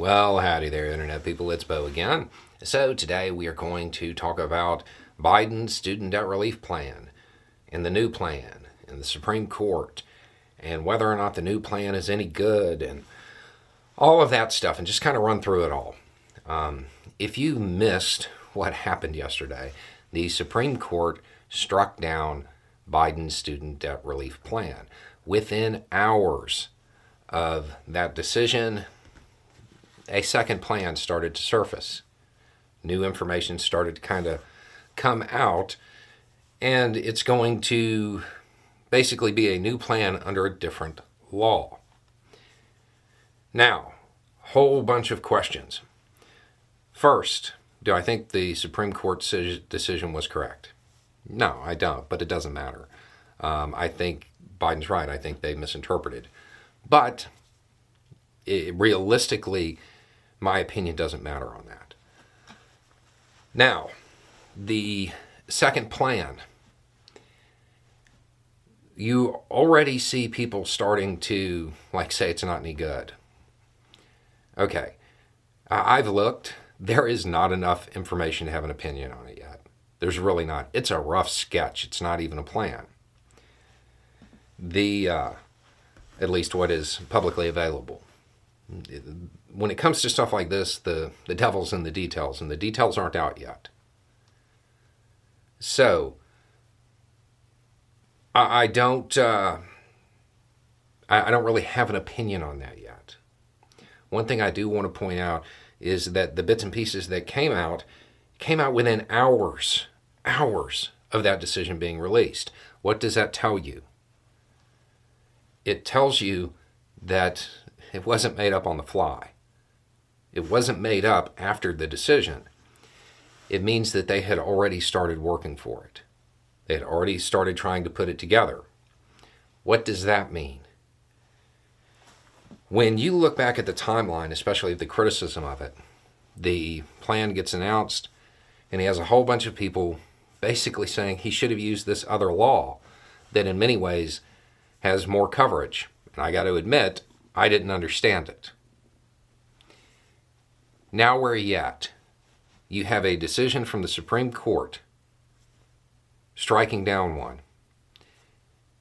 Well, howdy there, Internet people. It's Beau again. So, today we are going to talk about Biden's student debt relief plan and the new plan and the Supreme Court and whether or not the new plan is any good and all of that stuff and just kind of run through it all. Um, if you missed what happened yesterday, the Supreme Court struck down Biden's student debt relief plan. Within hours of that decision, a second plan started to surface. New information started to kind of come out, and it's going to basically be a new plan under a different law. Now, whole bunch of questions. First, do I think the Supreme Court decision was correct? No, I don't, but it doesn't matter. Um, I think Biden's right. I think they misinterpreted. But it, realistically, my opinion doesn't matter on that. Now, the second plan. You already see people starting to, like, say it's not any good. Okay, I've looked. There is not enough information to have an opinion on it yet. There's really not. It's a rough sketch. It's not even a plan. The, uh, at least what is publicly available when it comes to stuff like this, the, the devil's in the details, and the details aren't out yet. So, I, I don't, uh, I, I don't really have an opinion on that yet. One thing I do want to point out is that the bits and pieces that came out came out within hours, hours of that decision being released. What does that tell you? It tells you that it wasn't made up on the fly. It wasn't made up after the decision. It means that they had already started working for it. They had already started trying to put it together. What does that mean? When you look back at the timeline, especially the criticism of it, the plan gets announced, and he has a whole bunch of people basically saying he should have used this other law that, in many ways, has more coverage. And I got to admit, I didn't understand it. Now, where are you at? You have a decision from the Supreme Court striking down one.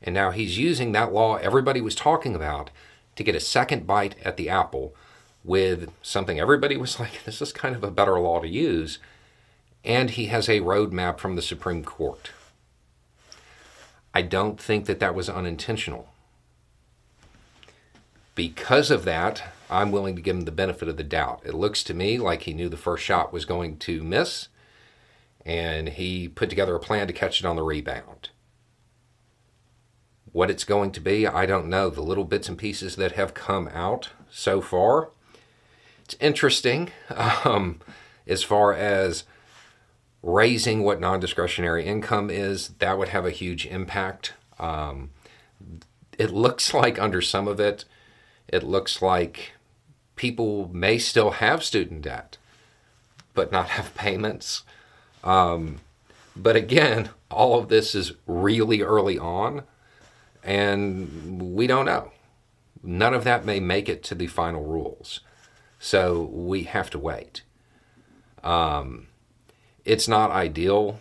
And now he's using that law everybody was talking about to get a second bite at the apple with something everybody was like, this is kind of a better law to use. And he has a roadmap from the Supreme Court. I don't think that that was unintentional. Because of that, I'm willing to give him the benefit of the doubt. It looks to me like he knew the first shot was going to miss, and he put together a plan to catch it on the rebound. What it's going to be, I don't know. The little bits and pieces that have come out so far, it's interesting um, as far as raising what non discretionary income is. That would have a huge impact. Um, it looks like under some of it, it looks like people may still have student debt, but not have payments. Um, but again, all of this is really early on, and we don't know. None of that may make it to the final rules. So we have to wait. Um, it's not ideal.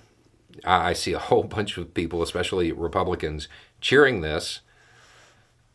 I, I see a whole bunch of people, especially Republicans, cheering this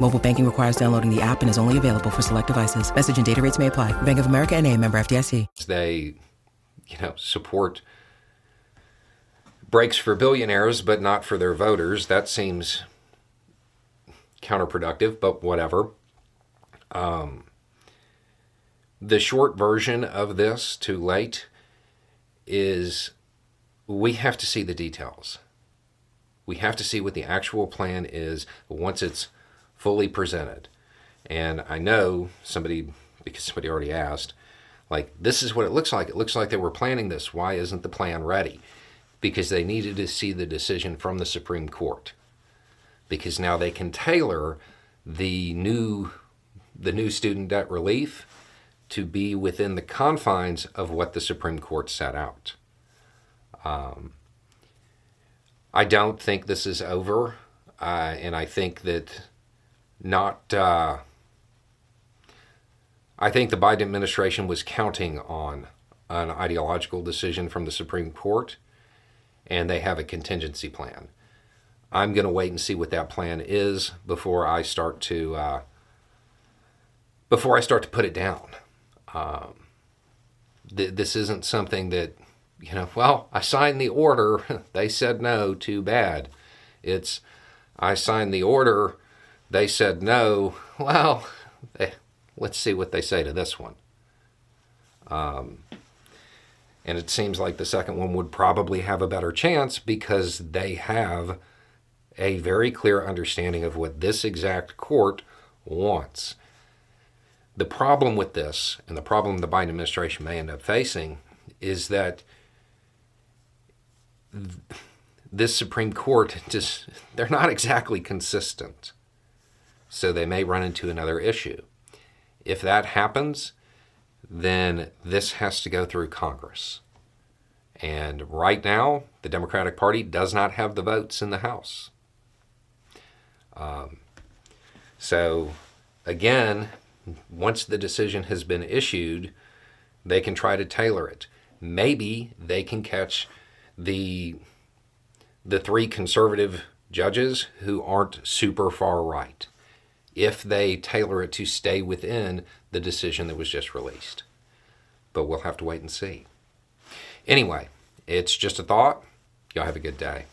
Mobile banking requires downloading the app and is only available for select devices. Message and data rates may apply. Bank of America and a member FDIC. They, you know, support breaks for billionaires, but not for their voters. That seems counterproductive, but whatever. Um, the short version of this, too late, is we have to see the details. We have to see what the actual plan is once it's fully presented. And I know somebody, because somebody already asked, Like, this is what it looks like. It looks like they were planning this. Why isn't the plan ready? Because they needed to see the decision from the Supreme Court. Because now they can tailor the new the new student debt relief to be within the confines of what the Supreme Court set out. Um, I don't think this is over, uh, and I think that not. Uh, I think the Biden administration was counting on an ideological decision from the Supreme Court, and they have a contingency plan. I'm going to wait and see what that plan is before I start to uh, before I start to put it down. Um, th- this isn't something that you know. Well, I signed the order. they said no. Too bad. It's I signed the order. They said no. Well, let's see what they say to this one. Um, and it seems like the second one would probably have a better chance because they have a very clear understanding of what this exact court wants. The problem with this, and the problem the Biden administration may end up facing, is that this Supreme Court just, they're not exactly consistent. So they may run into another issue. If that happens, then this has to go through Congress. And right now, the Democratic Party does not have the votes in the House. Um, so, again, once the decision has been issued, they can try to tailor it. Maybe they can catch the the three conservative judges who aren't super far right if they tailor it to stay within the decision that was just released. But we'll have to wait and see. Anyway, it's just a thought. Y'all have a good day.